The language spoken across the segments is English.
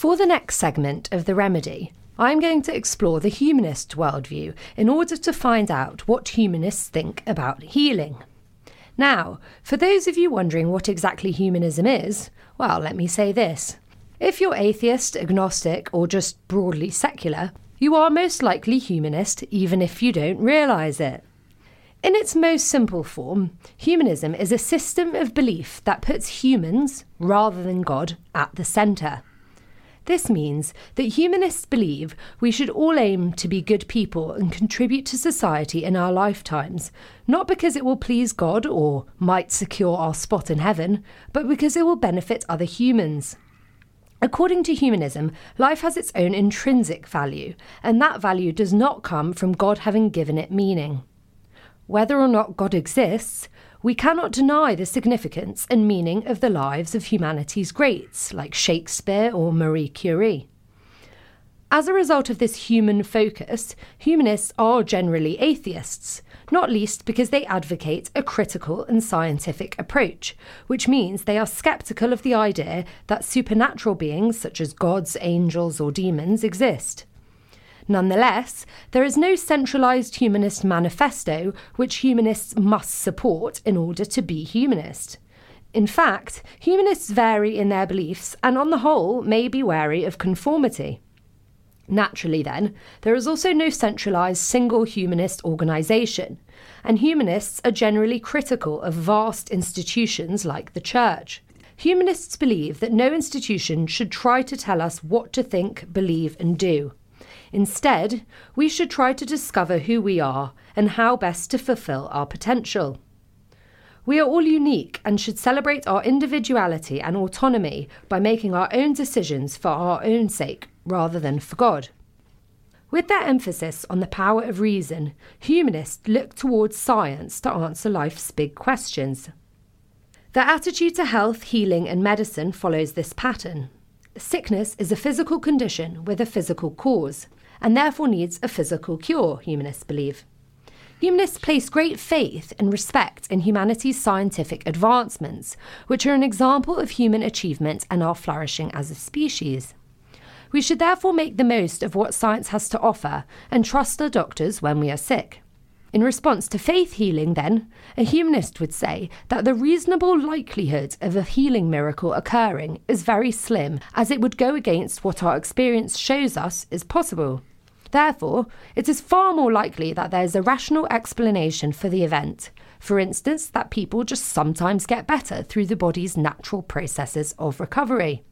For the next segment of The Remedy, I'm going to explore the humanist worldview in order to find out what humanists think about healing. Now, for those of you wondering what exactly humanism is, well, let me say this. If you're atheist, agnostic, or just broadly secular, you are most likely humanist even if you don't realise it. In its most simple form, humanism is a system of belief that puts humans, rather than God, at the centre. This means that humanists believe we should all aim to be good people and contribute to society in our lifetimes, not because it will please God or might secure our spot in heaven, but because it will benefit other humans. According to humanism, life has its own intrinsic value, and that value does not come from God having given it meaning. Whether or not God exists, we cannot deny the significance and meaning of the lives of humanity's greats, like Shakespeare or Marie Curie. As a result of this human focus, humanists are generally atheists, not least because they advocate a critical and scientific approach, which means they are skeptical of the idea that supernatural beings such as gods, angels, or demons exist. Nonetheless, there is no centralised humanist manifesto which humanists must support in order to be humanist. In fact, humanists vary in their beliefs and, on the whole, may be wary of conformity. Naturally, then, there is also no centralised single humanist organisation, and humanists are generally critical of vast institutions like the Church. Humanists believe that no institution should try to tell us what to think, believe, and do. Instead, we should try to discover who we are and how best to fulfill our potential. We are all unique and should celebrate our individuality and autonomy by making our own decisions for our own sake rather than for God. With their emphasis on the power of reason, humanists look towards science to answer life's big questions. Their attitude to health, healing, and medicine follows this pattern. Sickness is a physical condition with a physical cause and therefore needs a physical cure, humanists believe. Humanists place great faith and respect in humanity's scientific advancements, which are an example of human achievement and our flourishing as a species. We should therefore make the most of what science has to offer and trust our doctors when we are sick. In response to faith healing, then, a humanist would say that the reasonable likelihood of a healing miracle occurring is very slim, as it would go against what our experience shows us is possible. Therefore, it is far more likely that there is a rational explanation for the event. For instance, that people just sometimes get better through the body's natural processes of recovery.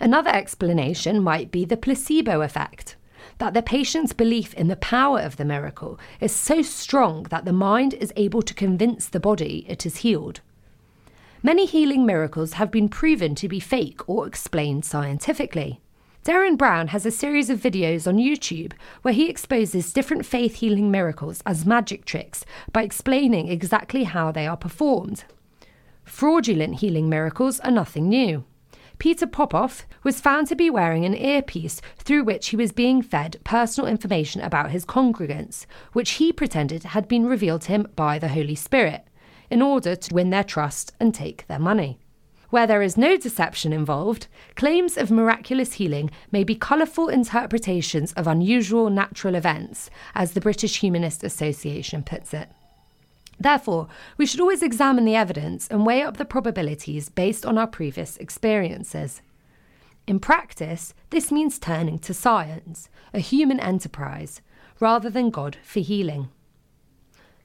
Another explanation might be the placebo effect that the patient's belief in the power of the miracle is so strong that the mind is able to convince the body it is healed. Many healing miracles have been proven to be fake or explained scientifically. Derren Brown has a series of videos on YouTube where he exposes different faith healing miracles as magic tricks by explaining exactly how they are performed. Fraudulent healing miracles are nothing new. Peter Popoff was found to be wearing an earpiece through which he was being fed personal information about his congregants, which he pretended had been revealed to him by the Holy Spirit, in order to win their trust and take their money. Where there is no deception involved, claims of miraculous healing may be colourful interpretations of unusual natural events, as the British Humanist Association puts it. Therefore, we should always examine the evidence and weigh up the probabilities based on our previous experiences. In practice, this means turning to science, a human enterprise, rather than God for healing.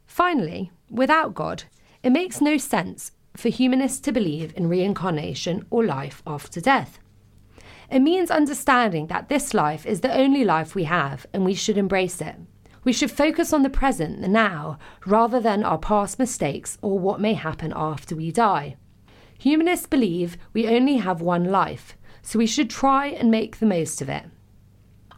Finally, without God, it makes no sense for humanists to believe in reincarnation or life after death. It means understanding that this life is the only life we have and we should embrace it. We should focus on the present, the now, rather than our past mistakes or what may happen after we die. Humanists believe we only have one life, so we should try and make the most of it.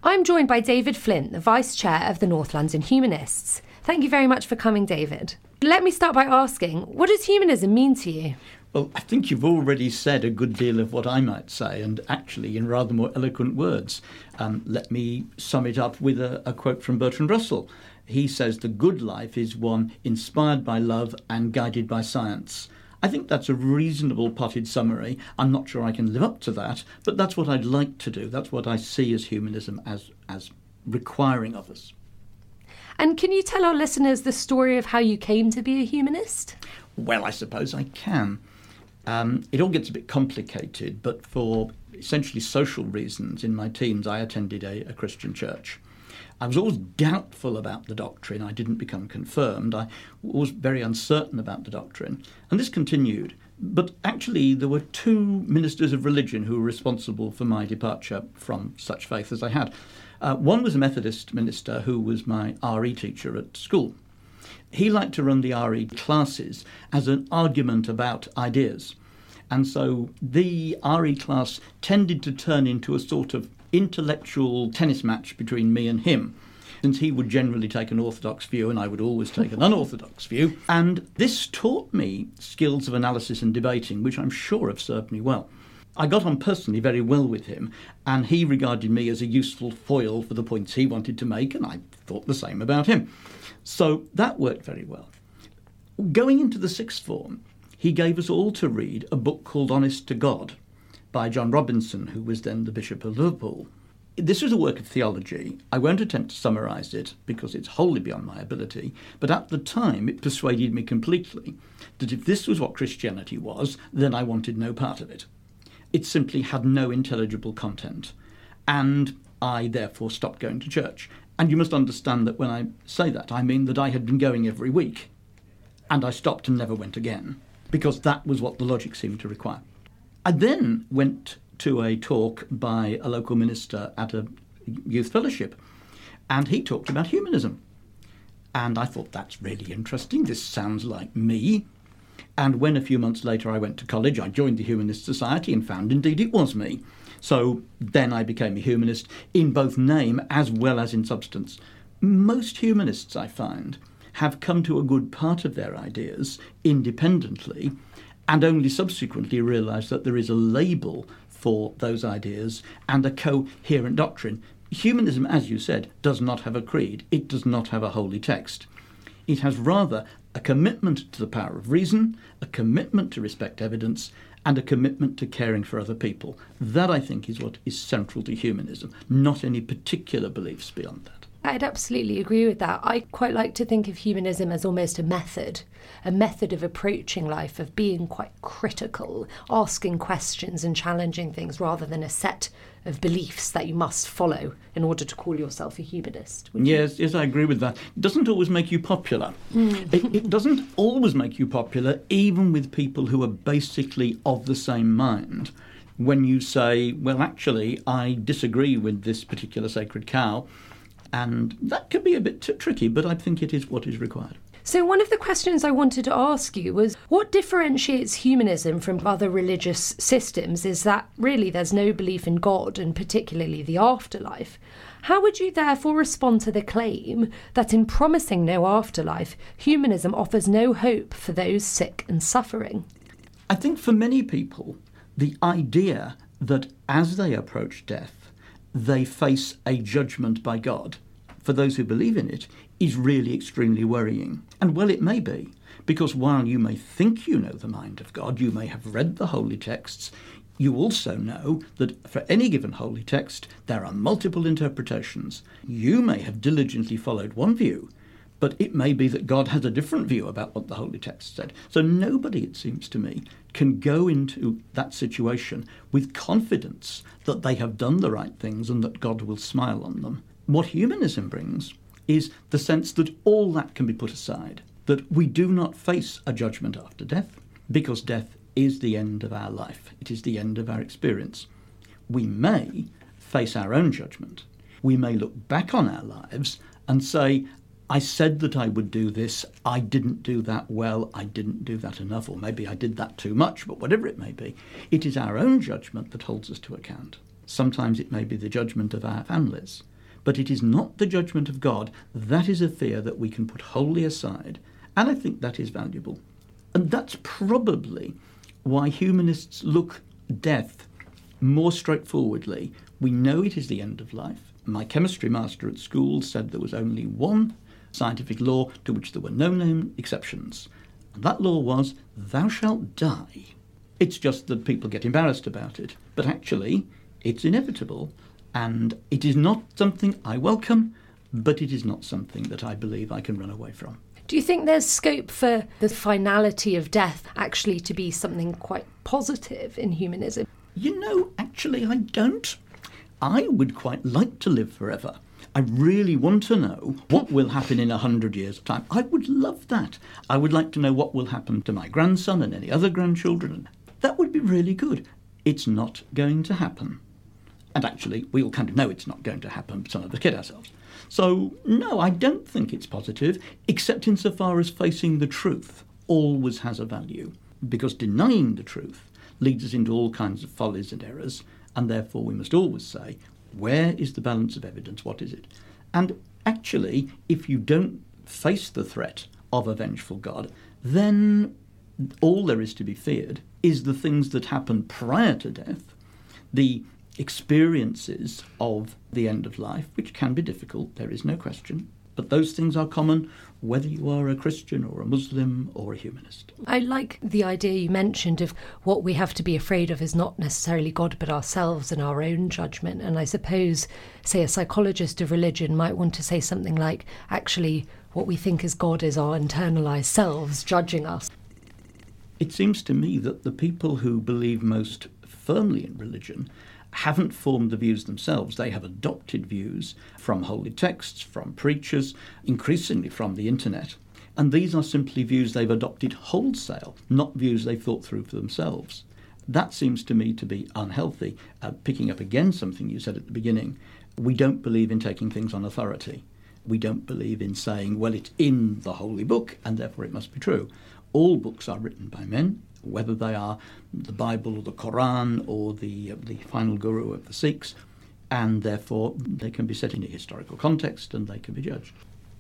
I'm joined by David Flint, the Vice Chair of the North London Humanists. Thank you very much for coming, David. Let me start by asking what does humanism mean to you? Well, I think you've already said a good deal of what I might say, and actually in rather more eloquent words. Um, let me sum it up with a, a quote from Bertrand Russell. He says, The good life is one inspired by love and guided by science. I think that's a reasonable potted summary. I'm not sure I can live up to that, but that's what I'd like to do. That's what I see as humanism as, as requiring of us. And can you tell our listeners the story of how you came to be a humanist? Well, I suppose I can. Um, it all gets a bit complicated, but for essentially social reasons, in my teens, I attended a, a Christian church. I was always doubtful about the doctrine. I didn't become confirmed. I was very uncertain about the doctrine. And this continued. But actually, there were two ministers of religion who were responsible for my departure from such faith as I had. Uh, one was a Methodist minister who was my RE teacher at school. He liked to run the RE classes as an argument about ideas. And so the RE class tended to turn into a sort of intellectual tennis match between me and him. Since he would generally take an orthodox view and I would always take an unorthodox view. And this taught me skills of analysis and debating, which I'm sure have served me well. I got on personally very well with him, and he regarded me as a useful foil for the points he wanted to make, and I thought the same about him. So that worked very well. Going into the sixth form, he gave us all to read a book called Honest to God by John Robinson, who was then the Bishop of Liverpool. This was a work of theology. I won't attempt to summarize it because it's wholly beyond my ability, but at the time it persuaded me completely that if this was what Christianity was, then I wanted no part of it. It simply had no intelligible content, and I therefore stopped going to church. And you must understand that when I say that, I mean that I had been going every week, and I stopped and never went again, because that was what the logic seemed to require. I then went to a talk by a local minister at a youth fellowship, and he talked about humanism. And I thought, that's really interesting. This sounds like me. And when a few months later I went to college, I joined the Humanist Society and found indeed it was me. So then I became a humanist in both name as well as in substance. Most humanists, I find, have come to a good part of their ideas independently and only subsequently realize that there is a label for those ideas and a coherent doctrine. Humanism, as you said, does not have a creed, it does not have a holy text. It has rather a commitment to the power of reason, a commitment to respect evidence, and a commitment to caring for other people. That, I think, is what is central to humanism, not any particular beliefs beyond that. I'd absolutely agree with that. I quite like to think of humanism as almost a method, a method of approaching life, of being quite critical, asking questions and challenging things rather than a set of beliefs that you must follow in order to call yourself a humanist. Yes, yes, I agree with that. It doesn't always make you popular. Mm. It, it doesn't always make you popular, even with people who are basically of the same mind. When you say, well, actually, I disagree with this particular sacred cow, and that can be a bit t- tricky, but I think it is what is required. So, one of the questions I wanted to ask you was what differentiates humanism from other religious systems is that really there's no belief in God and particularly the afterlife. How would you therefore respond to the claim that in promising no afterlife, humanism offers no hope for those sick and suffering? I think for many people, the idea that as they approach death, they face a judgment by God, for those who believe in it, is really extremely worrying. And well, it may be, because while you may think you know the mind of God, you may have read the holy texts, you also know that for any given holy text, there are multiple interpretations. You may have diligently followed one view, but it may be that God has a different view about what the holy text said. So nobody, it seems to me, can go into that situation with confidence that they have done the right things and that God will smile on them. What humanism brings is the sense that all that can be put aside, that we do not face a judgment after death, because death is the end of our life, it is the end of our experience. We may face our own judgment. We may look back on our lives and say, I said that I would do this, I didn't do that well, I didn't do that enough, or maybe I did that too much, but whatever it may be, it is our own judgment that holds us to account. Sometimes it may be the judgment of our families but it is not the judgment of God. That is a fear that we can put wholly aside. And I think that is valuable. And that's probably why humanists look death more straightforwardly. We know it is the end of life. My chemistry master at school said there was only one scientific law to which there were no known exceptions, And that law was, Thou shalt die. It's just that people get embarrassed about it. But actually, it's inevitable. And it is not something I welcome, but it is not something that I believe I can run away from. Do you think there's scope for the finality of death actually to be something quite positive in humanism? You know, actually, I don't. I would quite like to live forever. I really want to know what will happen in a hundred years' time. I would love that. I would like to know what will happen to my grandson and any other grandchildren. That would be really good. It's not going to happen. And actually, we all kind of know it's not going to happen, but some of us kid ourselves. So, no, I don't think it's positive, except insofar as facing the truth always has a value. Because denying the truth leads us into all kinds of follies and errors, and therefore we must always say, where is the balance of evidence? What is it? And actually, if you don't face the threat of a vengeful God, then all there is to be feared is the things that happen prior to death, the experiences of the end of life, which can be difficult, there is no question. But those things are common whether you are a Christian or a Muslim or a humanist. I like the idea you mentioned of what we have to be afraid of is not necessarily God but ourselves and our own judgment. And I suppose, say, a psychologist of religion might want to say something like, actually, what we think is God is our internalized selves judging us. It seems to me that the people who believe most firmly in religion haven't formed the views themselves. They have adopted views from holy texts, from preachers, increasingly from the internet. And these are simply views they've adopted wholesale, not views they've thought through for themselves. That seems to me to be unhealthy. Uh, picking up again something you said at the beginning, we don't believe in taking things on authority. We don't believe in saying, well, it's in the holy book and therefore it must be true. All books are written by men, whether they are the Bible or the Quran or the, the final guru of the Sikhs, and therefore they can be set in a historical context and they can be judged.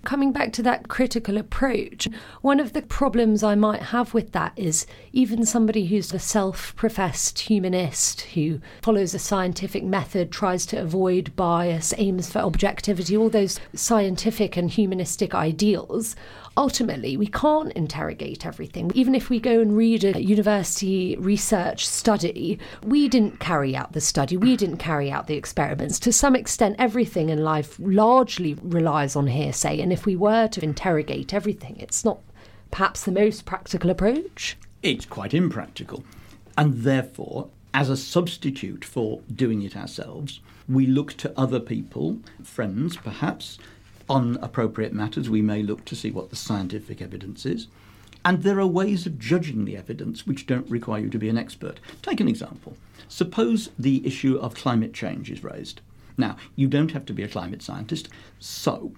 Coming back to that critical approach, one of the problems I might have with that is even somebody who's a self professed humanist who follows a scientific method, tries to avoid bias, aims for objectivity, all those scientific and humanistic ideals ultimately we can't interrogate everything. Even if we go and read a university research study, we didn't carry out the study, we didn't carry out the experiments. To some extent, everything in life largely relies on hearsay, and if we were to interrogate everything, it's not perhaps the most practical approach. It's quite impractical. And therefore, as a substitute for doing it ourselves, we look to other people, friends perhaps, on appropriate matters, we may look to see what the scientific evidence is. And there are ways of judging the evidence which don't require you to be an expert. Take an example. Suppose the issue of climate change is raised. Now, you don't have to be a climate scientist, so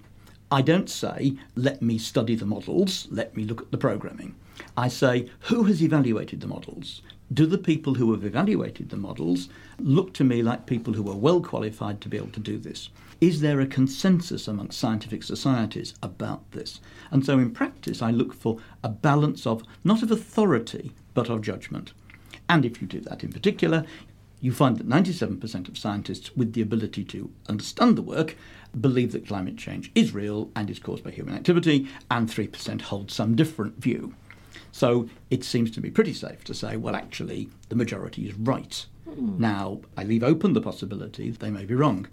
I don't say, let me study the models, let me look at the programming. I say, who has evaluated the models? Do the people who have evaluated the models look to me like people who are well qualified to be able to do this? Is there a consensus amongst scientific societies about this? And so in practice, I look for a balance of not of authority, but of judgment. And if you do that in particular, you find that 97% of scientists with the ability to understand the work believe that climate change is real and is caused by human activity, and 3% hold some different view. So it seems to be pretty safe to say, well, actually, the majority is right. Mm. Now, I leave open the possibility that they may be wrong.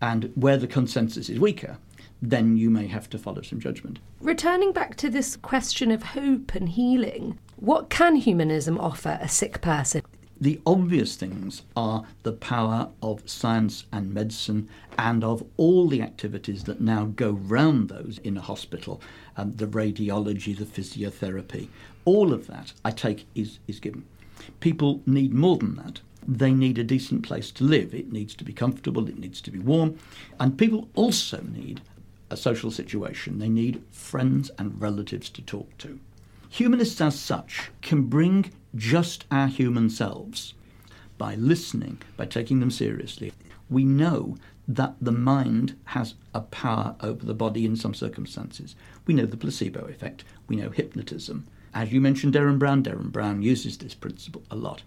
And where the consensus is weaker, then you may have to follow some judgment. Returning back to this question of hope and healing, what can humanism offer a sick person? The obvious things are the power of science and medicine and of all the activities that now go round those in a hospital um, the radiology, the physiotherapy. All of that, I take, is, is given. People need more than that they need a decent place to live. It needs to be comfortable, it needs to be warm. And people also need a social situation. They need friends and relatives to talk to. Humanists, as such, can bring just our human selves by listening, by taking them seriously. We know that the mind has a power over the body in some circumstances. We know the placebo effect, we know hypnotism. As you mentioned, Derren Brown, Derren Brown uses this principle a lot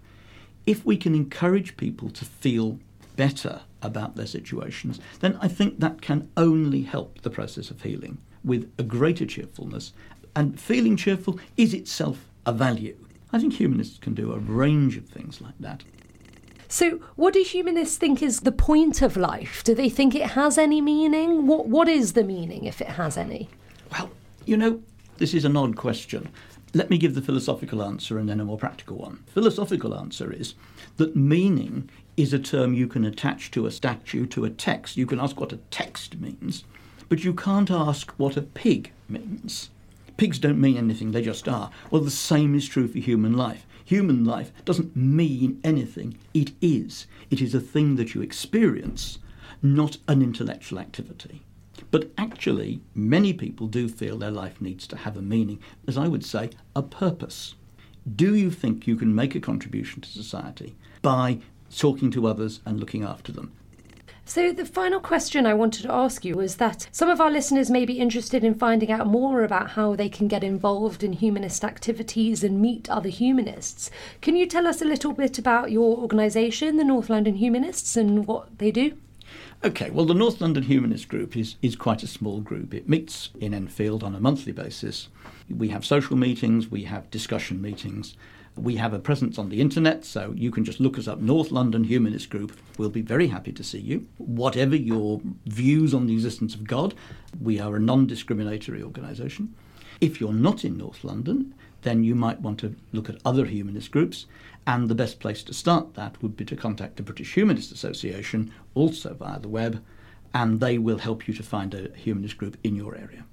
if we can encourage people to feel better about their situations, then I think that can only help the process of healing with a greater cheerfulness, And feeling cheerful is itself a value. I think humanists can do a range of things like that. So, what do humanists think is the point of life? Do they think it has any meaning? What What is the meaning, if it has any? Well, you know, this is an odd question. Let me give the philosophical answer and then a more practical one. Philosophical answer is that meaning is a term you can attach to a statue, to a text. You can ask what a text means, but you can't ask what a pig means. Pigs don't mean anything, they just are. Well, the same is true for human life. Human life doesn't mean anything, it is. It is a thing that you experience, not an intellectual activity. But actually, many people do feel their life needs to have a meaning, as I would say, a purpose. Do you think you can make a contribution to society by talking to others and looking after them? So, the final question I wanted to ask you was that some of our listeners may be interested in finding out more about how they can get involved in humanist activities and meet other humanists. Can you tell us a little bit about your organisation, the North London Humanists, and what they do? Okay, well, the North London Humanist Group is, is quite a small group. It meets in Enfield on a monthly basis. We have social meetings, we have discussion meetings, we have a presence on the internet, so you can just look us up, North London Humanist Group. We'll be very happy to see you. Whatever your views on the existence of God, we are a non discriminatory organisation. If you're not in North London, then you might want to look at other humanist groups, and the best place to start that would be to contact the British Humanist Association, also via the web, and they will help you to find a humanist group in your area.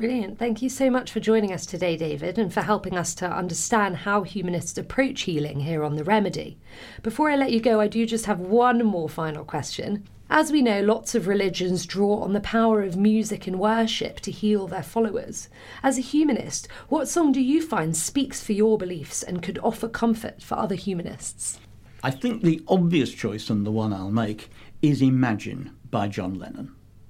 Brilliant. Thank you so much for joining us today, David, and for helping us to understand how humanists approach healing here on The Remedy. Before I let you go, I do just have one more final question. As we know, lots of religions draw on the power of music and worship to heal their followers. As a humanist, what song do you find speaks for your beliefs and could offer comfort for other humanists? I think the obvious choice and the one I'll make is Imagine by John Lennon.